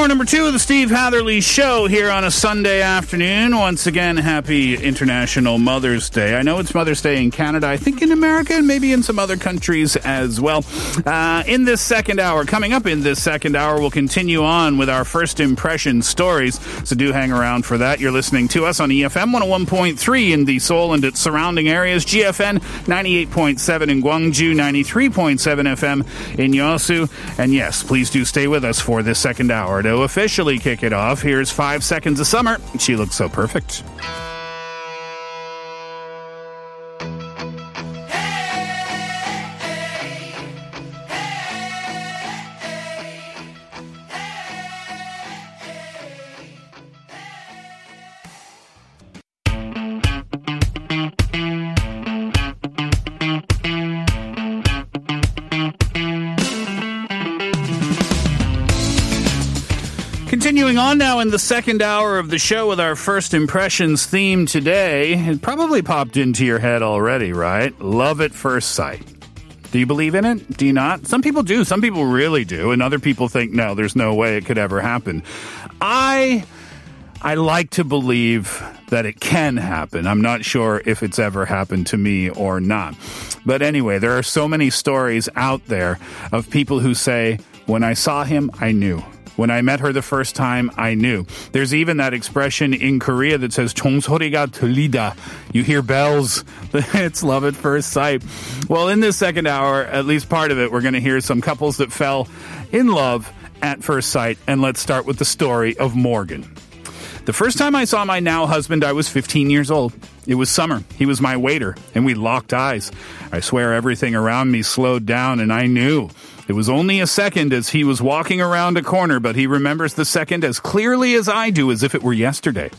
Hour number two of the Steve Hatherley Show here on a Sunday afternoon. Once again, happy International Mother's Day. I know it's Mother's Day in Canada, I think in America, and maybe in some other countries as well. Uh, in this second hour, coming up in this second hour, we'll continue on with our first impression stories. So do hang around for that. You're listening to us on EFM 101.3 in the Seoul and its surrounding areas, GFN 98.7 in Gwangju, 93.7 FM in Yosu. And yes, please do stay with us for this second hour. To officially kick it off, here's five seconds of summer. She looks so perfect. Continuing on now in the second hour of the show with our first impressions theme today. It probably popped into your head already, right? Love at first sight. Do you believe in it? Do you not? Some people do. Some people really do. And other people think, no, there's no way it could ever happen. I. I like to believe that it can happen. I'm not sure if it's ever happened to me or not. But anyway, there are so many stories out there of people who say, when I saw him, I knew. When I met her the first time, I knew. There's even that expression in Korea that says 종소리가 들리다. You hear bells. it's love at first sight. Well, in this second hour, at least part of it, we're going to hear some couples that fell in love at first sight. And let's start with the story of Morgan. The first time I saw my now husband, I was 15 years old. It was summer. He was my waiter, and we locked eyes. I swear everything around me slowed down, and I knew. it was only a second as he was walking around a corner, but he remembers the second as clearly as I do, as if it were yesterday.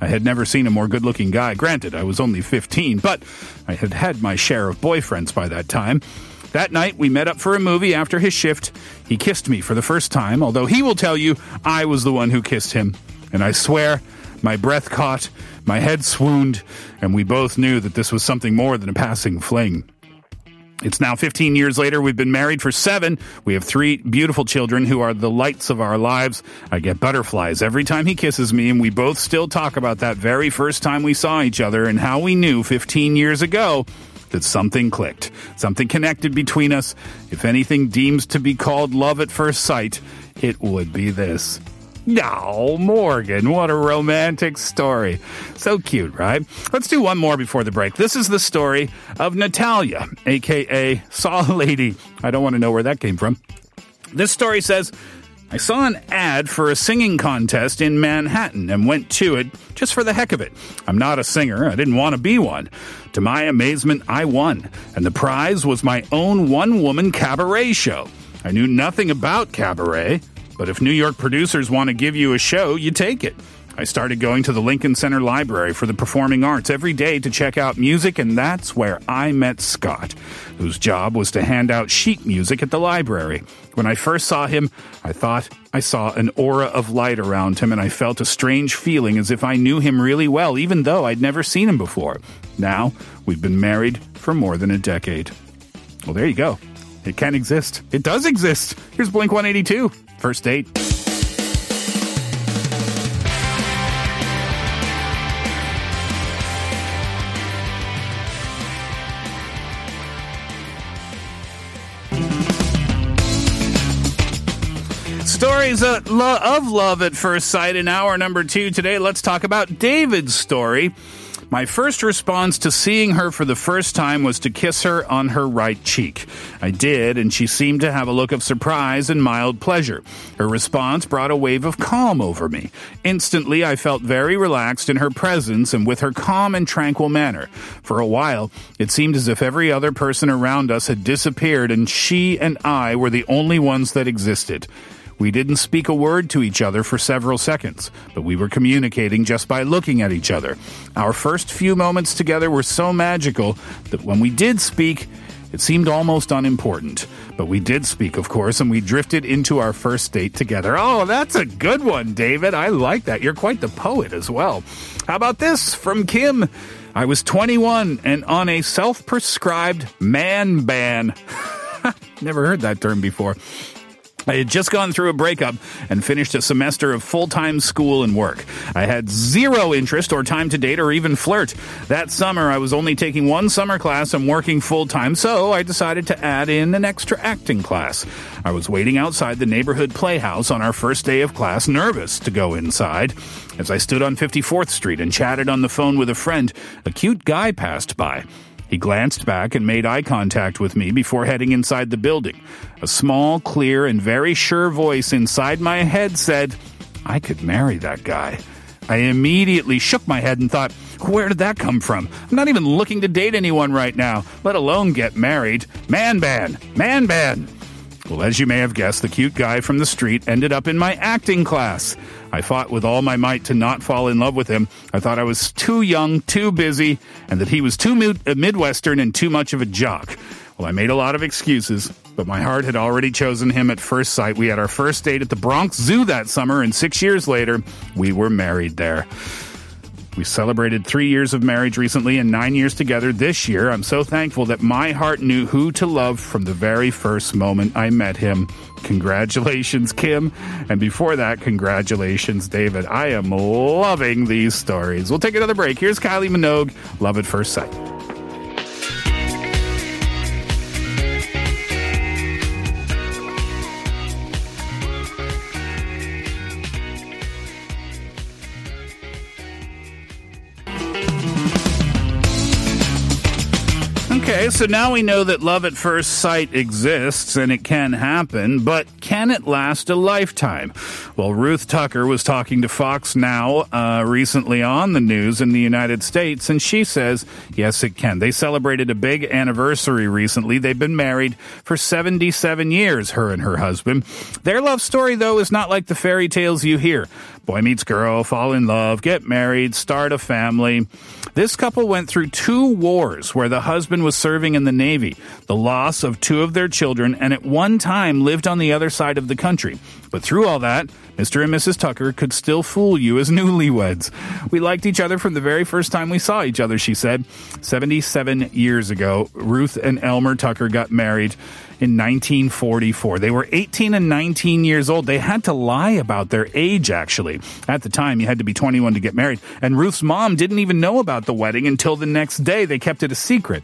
I had never seen a more good looking guy. Granted, I was only 15, but I had had my share of boyfriends by that time. That night, we met up for a movie after his shift. He kissed me for the first time, although he will tell you I was the one who kissed him. And I swear, my breath caught, my head swooned, and we both knew that this was something more than a passing fling. It's now 15 years later. We've been married for seven. We have three beautiful children who are the lights of our lives. I get butterflies every time he kisses me, and we both still talk about that very first time we saw each other and how we knew 15 years ago that something clicked, something connected between us. If anything deems to be called love at first sight, it would be this. No, Morgan, what a romantic story. So cute, right? Let's do one more before the break. This is the story of Natalia, aka Saw Lady. I don't want to know where that came from. This story says, I saw an ad for a singing contest in Manhattan and went to it just for the heck of it. I'm not a singer. I didn't want to be one. To my amazement, I won. And the prize was my own one woman cabaret show. I knew nothing about cabaret, but if New York producers want to give you a show, you take it. I started going to the Lincoln Center Library for the Performing Arts every day to check out music, and that's where I met Scott, whose job was to hand out sheet music at the library. When I first saw him, I thought I saw an aura of light around him, and I felt a strange feeling as if I knew him really well, even though I'd never seen him before. Now, we've been married for more than a decade. Well, there you go. It can exist. It does exist. Here's Blink 182. First date. Stories of, love at first sight in hour number two today. Let's talk about David's story. My first response to seeing her for the first time was to kiss her on her right cheek. I did, and she seemed to have a look of surprise and mild pleasure. Her response brought a wave of calm over me. Instantly, I felt very relaxed in her presence and with her calm and tranquil manner. For a while, it seemed as if every other person around us had disappeared and she and I were the only ones that existed. We didn't speak a word to each other for several seconds, but we were communicating just by looking at each other. Our first few moments together were so magical that when we did speak, it seemed almost unimportant. But we did speak, of course, and we drifted into our first date together. Oh, that's a good one, David. I like that. You're quite the poet as well. How about this from Kim? I was 21 and on a self prescribed man ban. Never heard that term before. I had just gone through a breakup and finished a semester of full time school and work. I had zero interest or time to date or even flirt. That summer, I was only taking one summer class and working full time, so I decided to add in an extra acting class. I was waiting outside the neighborhood playhouse on our first day of class, nervous to go inside. As I stood on 54th Street and chatted on the phone with a friend, a cute guy passed by. He glanced back and made eye contact with me before heading inside the building. A small, clear, and very sure voice inside my head said, I could marry that guy. I immediately shook my head and thought, where did that come from? I'm not even looking to date anyone right now, let alone get married. Man ban! Man ban! Well, as you may have guessed, the cute guy from the street ended up in my acting class. I fought with all my might to not fall in love with him. I thought I was too young, too busy, and that he was too uh, Midwestern and too much of a jock. Well, I made a lot of excuses, but my heart had already chosen him at first sight. We had our first date at the Bronx Zoo that summer, and six years later, we were married there. We celebrated three years of marriage recently and nine years together this year. I'm so thankful that my heart knew who to love from the very first moment I met him. Congratulations, Kim. And before that, congratulations, David. I am loving these stories. We'll take another break. Here's Kylie Minogue, Love at First Sight. So now we know that love at first sight exists and it can happen, but can it last a lifetime? Well, Ruth Tucker was talking to Fox Now uh, recently on the news in the United States, and she says, yes, it can. They celebrated a big anniversary recently. They've been married for 77 years, her and her husband. Their love story, though, is not like the fairy tales you hear. Boy meets girl, fall in love, get married, start a family. This couple went through two wars where the husband was serving in the Navy, the loss of two of their children, and at one time lived on the other side of the country. But through all that, Mr. and Mrs. Tucker could still fool you as newlyweds. We liked each other from the very first time we saw each other, she said. 77 years ago, Ruth and Elmer Tucker got married in 1944. They were 18 and 19 years old. They had to lie about their age, actually. At the time, you had to be 21 to get married. And Ruth's mom didn't even know about the wedding until the next day. They kept it a secret.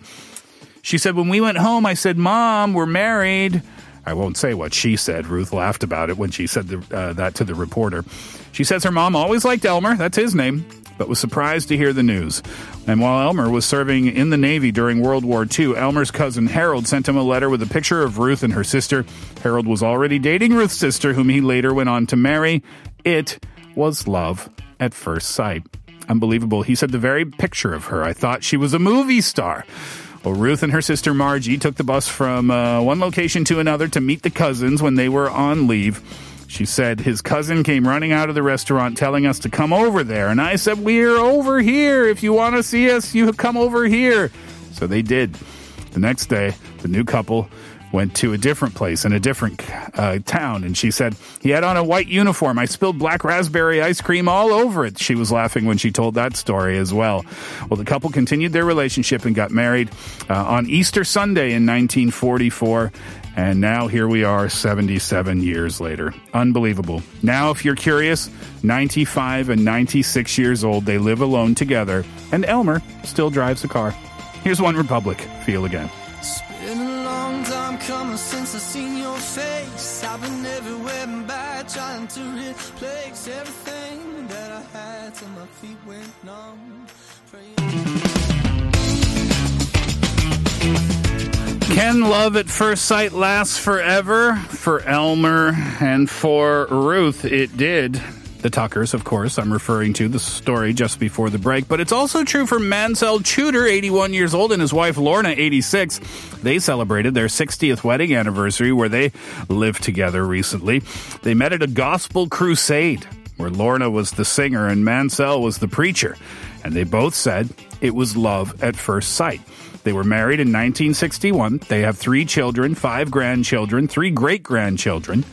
She said, When we went home, I said, Mom, we're married. I won't say what she said. Ruth laughed about it when she said the, uh, that to the reporter. She says her mom always liked Elmer, that's his name, but was surprised to hear the news. And while Elmer was serving in the Navy during World War II, Elmer's cousin Harold sent him a letter with a picture of Ruth and her sister. Harold was already dating Ruth's sister, whom he later went on to marry. It was love at first sight. Unbelievable. He said the very picture of her. I thought she was a movie star. Well, Ruth and her sister Margie took the bus from uh, one location to another to meet the cousins when they were on leave. She said his cousin came running out of the restaurant telling us to come over there. And I said, We're over here. If you want to see us, you come over here. So they did. The next day, the new couple went to a different place in a different uh, town. And she said, He had on a white uniform. I spilled black raspberry ice cream all over it. She was laughing when she told that story as well. Well, the couple continued their relationship and got married uh, on Easter Sunday in 1944. And now here we are 77 years later. Unbelievable. Now, if you're curious, 95 and 96 years old, they live alone together, and Elmer still drives a car. Here's One Republic. Feel again. Since I seen your face. I've been everywhere and back, trying to replace everything that I had till my feet went numb. Can love at first sight last forever? For Elmer and for Ruth, it did. The Tuckers, of course, I'm referring to the story just before the break, but it's also true for Mansell Tudor, 81 years old, and his wife Lorna, 86. They celebrated their 60th wedding anniversary where they lived together recently. They met at a gospel crusade where Lorna was the singer and Mansell was the preacher, and they both said it was love at first sight. They were married in 1961. They have three children, five grandchildren, three great grandchildren.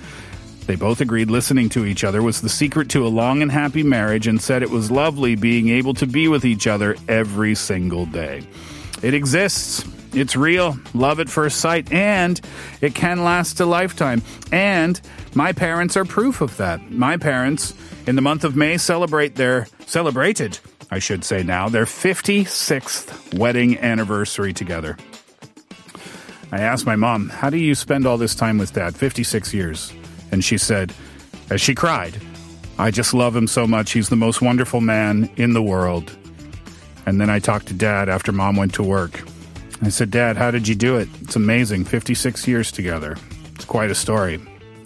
They both agreed listening to each other was the secret to a long and happy marriage and said it was lovely being able to be with each other every single day. It exists. It's real. Love at first sight. And it can last a lifetime. And my parents are proof of that. My parents, in the month of May, celebrate their, celebrated I should say now, their 56th wedding anniversary together. I asked my mom, How do you spend all this time with dad? 56 years. And she said, as she cried, I just love him so much. He's the most wonderful man in the world. And then I talked to dad after mom went to work. I said, Dad, how did you do it? It's amazing. 56 years together. It's quite a story.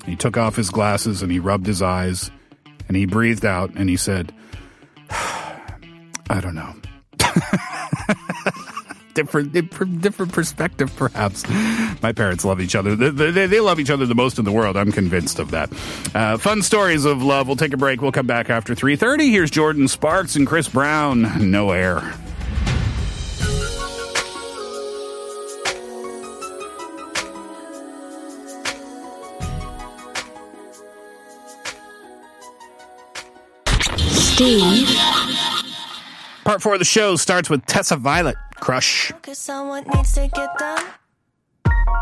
He took off his glasses and he rubbed his eyes and he breathed out and he said, I don't know. Different, different perspective, perhaps. My parents love each other. They, they, they, love each other the most in the world. I'm convinced of that. Uh, fun stories of love. We'll take a break. We'll come back after 3.30. Here's Jordin Sparks and Chris Brown. No air. Steve. Part four of the show starts with Tessa Violet, Crush. Cause someone needs to get done.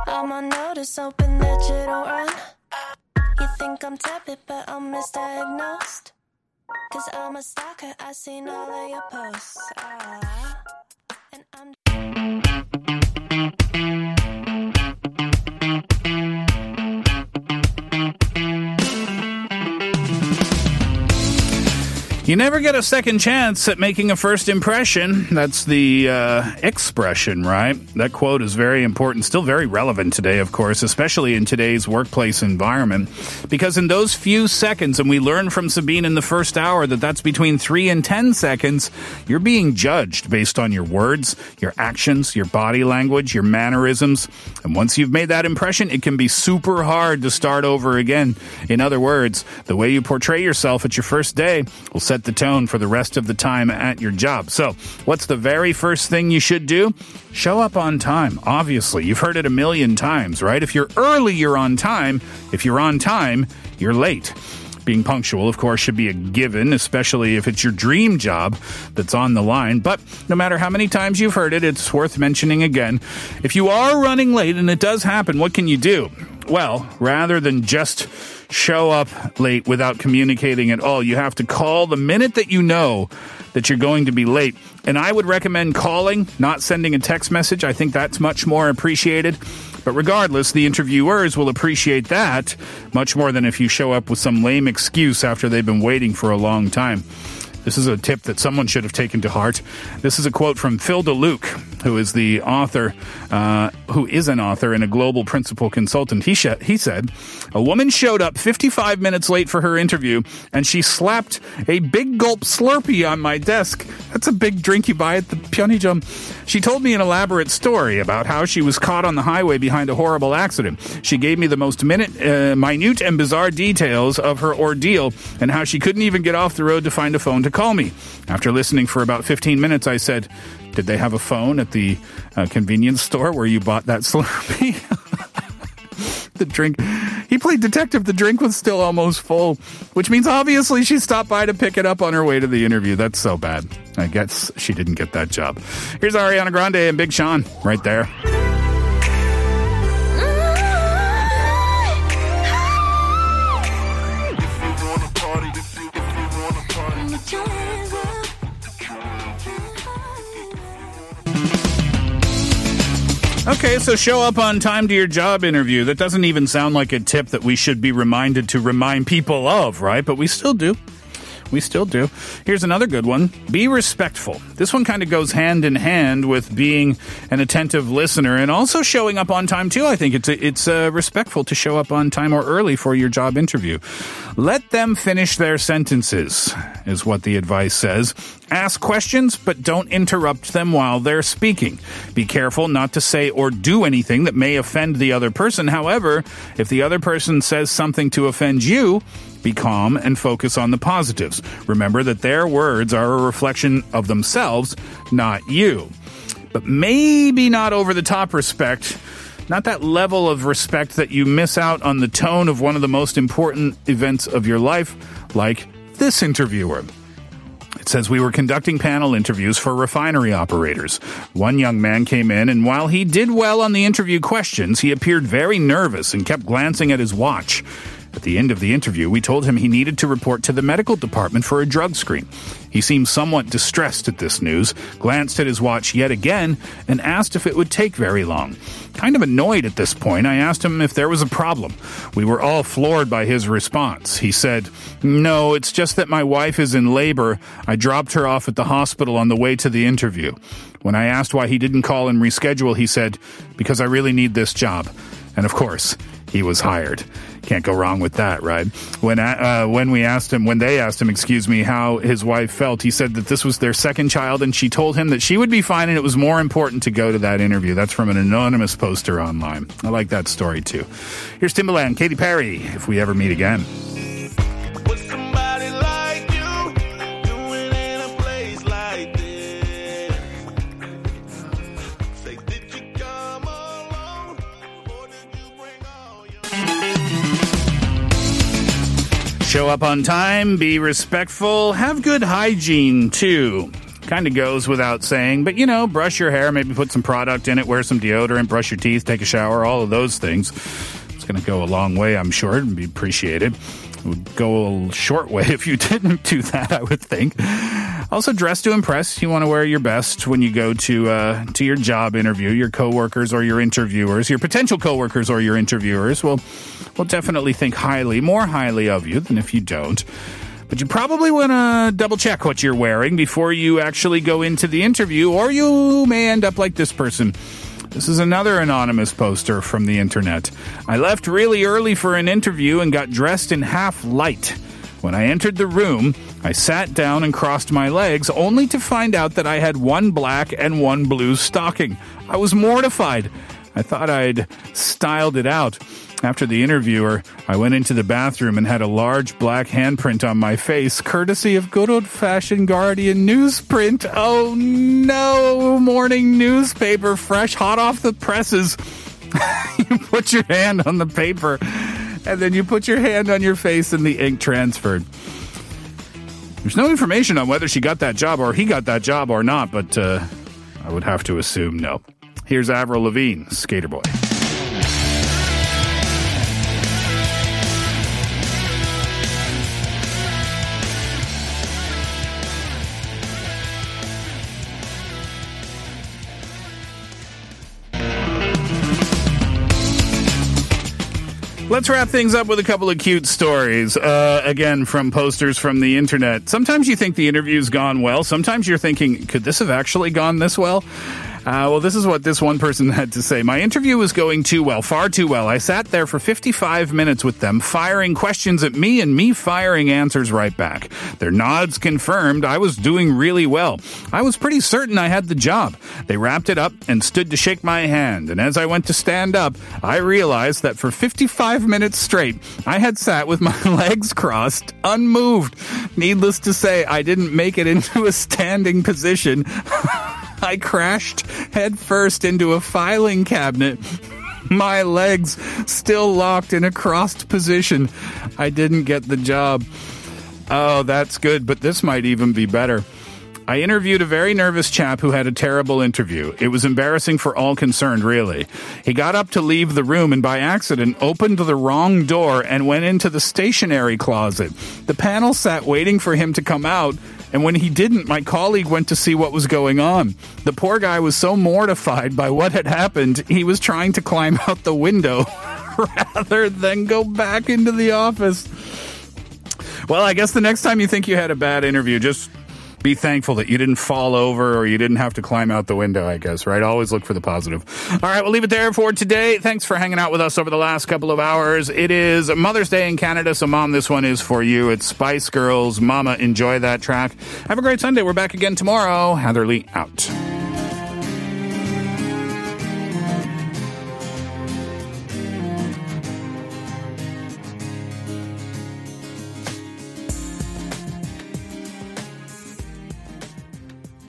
I'm on notice, open that you don't run. You think I'm tepid, but I'm misdiagnosed. Cause I'm a stalker, I seen all of your posts. Ah, You never get a second chance at making a first impression. That's the uh, expression, right? That quote is very important, still very relevant today, of course, especially in today's workplace environment. Because in those few seconds, and we learned from Sabine in the first hour that that's between three and 10 seconds, you're being judged based on your words, your actions, your body language, your mannerisms. And once you've made that impression, it can be super hard to start over again. In other words, the way you portray yourself at your first day will set set the tone for the rest of the time at your job. So, what's the very first thing you should do? Show up on time. Obviously, you've heard it a million times, right? If you're early, you're on time. If you're on time, you're late. Being punctual, of course, should be a given, especially if it's your dream job that's on the line. But no matter how many times you've heard it, it's worth mentioning again. If you are running late, and it does happen, what can you do? Well, rather than just show up late without communicating at all. You have to call the minute that you know that you're going to be late. And I would recommend calling, not sending a text message. I think that's much more appreciated. But regardless, the interviewers will appreciate that much more than if you show up with some lame excuse after they've been waiting for a long time. This is a tip that someone should have taken to heart. This is a quote from Phil DeLuke, who is the author, uh, who is an author and a global principal consultant. He, sh- he said, A woman showed up 55 minutes late for her interview, and she slapped a big gulp Slurpee on my desk. That's a big drink you buy at the Pyeongjum. She told me an elaborate story about how she was caught on the highway behind a horrible accident. She gave me the most minute, uh, minute and bizarre details of her ordeal and how she couldn't even get off the road to find a phone to call me. After listening for about 15 minutes, I said, Did they have a phone at the uh, convenience store where you bought that Slurpee? the drink. He played detective. The drink was still almost full, which means obviously she stopped by to pick it up on her way to the interview. That's so bad. I guess she didn't get that job. Here's Ariana Grande and Big Sean right there. Okay, so show up on time to your job interview. That doesn't even sound like a tip that we should be reminded to remind people of, right? But we still do. We still do. Here's another good one. Be respectful. This one kind of goes hand in hand with being an attentive listener and also showing up on time too. I think it's it's uh, respectful to show up on time or early for your job interview. Let them finish their sentences is what the advice says. Ask questions, but don't interrupt them while they're speaking. Be careful not to say or do anything that may offend the other person. However, if the other person says something to offend you, be calm and focus on the positives. Remember that their words are a reflection of themselves, not you. But maybe not over the top respect. Not that level of respect that you miss out on the tone of one of the most important events of your life, like this interviewer. It says we were conducting panel interviews for refinery operators. One young man came in, and while he did well on the interview questions, he appeared very nervous and kept glancing at his watch. At the end of the interview, we told him he needed to report to the medical department for a drug screen. He seemed somewhat distressed at this news, glanced at his watch yet again, and asked if it would take very long. Kind of annoyed at this point, I asked him if there was a problem. We were all floored by his response. He said, No, it's just that my wife is in labor. I dropped her off at the hospital on the way to the interview. When I asked why he didn't call and reschedule, he said, Because I really need this job. And of course, he was hired. Can't go wrong with that, right? When uh, when we asked him, when they asked him, excuse me, how his wife felt, he said that this was their second child, and she told him that she would be fine, and it was more important to go to that interview. That's from an anonymous poster online. I like that story too. Here's Timbaland, Katy Perry. If we ever meet again. Show up on time, be respectful, have good hygiene too. Kind of goes without saying, but you know, brush your hair, maybe put some product in it, wear some deodorant, brush your teeth, take a shower, all of those things. It's going to go a long way, I'm sure, and be appreciated. It would go a short way if you didn't do that, I would think. Also, dress to impress. You want to wear your best when you go to uh, to your job interview. Your coworkers or your interviewers, your potential coworkers or your interviewers will will definitely think highly, more highly of you than if you don't. But you probably want to double check what you're wearing before you actually go into the interview, or you may end up like this person. This is another anonymous poster from the internet. I left really early for an interview and got dressed in half light. When I entered the room, I sat down and crossed my legs, only to find out that I had one black and one blue stocking. I was mortified. I thought I'd styled it out. After the interviewer, I went into the bathroom and had a large black handprint on my face, courtesy of good old fashioned Guardian newsprint. Oh no, morning newspaper, fresh, hot off the presses. you put your hand on the paper and then you put your hand on your face and the ink transferred. There's no information on whether she got that job or he got that job or not, but uh, I would have to assume no. Here's Avril Lavigne, Skater Boy. Let's wrap things up with a couple of cute stories. Uh, again, from posters from the internet. Sometimes you think the interview's gone well. Sometimes you're thinking, could this have actually gone this well? Uh, well, this is what this one person had to say. My interview was going too well, far too well. I sat there for 55 minutes with them, firing questions at me and me firing answers right back. Their nods confirmed I was doing really well. I was pretty certain I had the job. They wrapped it up and stood to shake my hand. And as I went to stand up, I realized that for 55 minutes straight, I had sat with my legs crossed, unmoved. Needless to say, I didn't make it into a standing position. I crashed headfirst into a filing cabinet. My legs still locked in a crossed position. I didn't get the job. Oh, that's good, but this might even be better. I interviewed a very nervous chap who had a terrible interview. It was embarrassing for all concerned, really. He got up to leave the room and by accident opened the wrong door and went into the stationery closet. The panel sat waiting for him to come out And when he didn't, my colleague went to see what was going on. The poor guy was so mortified by what had happened, he was trying to climb out the window rather than go back into the office. Well, I guess the next time you think you had a bad interview, just be thankful that you didn't fall over or you didn't have to climb out the window, I guess, right? Always look for the positive. All right, we'll leave it there for today. Thanks for hanging out with us over the last couple of hours. It is Mother's Day in Canada, so mom, this one is for you. It's Spice Girls. Mama, enjoy that track. Have a great Sunday. We're back again tomorrow. Hatherley out.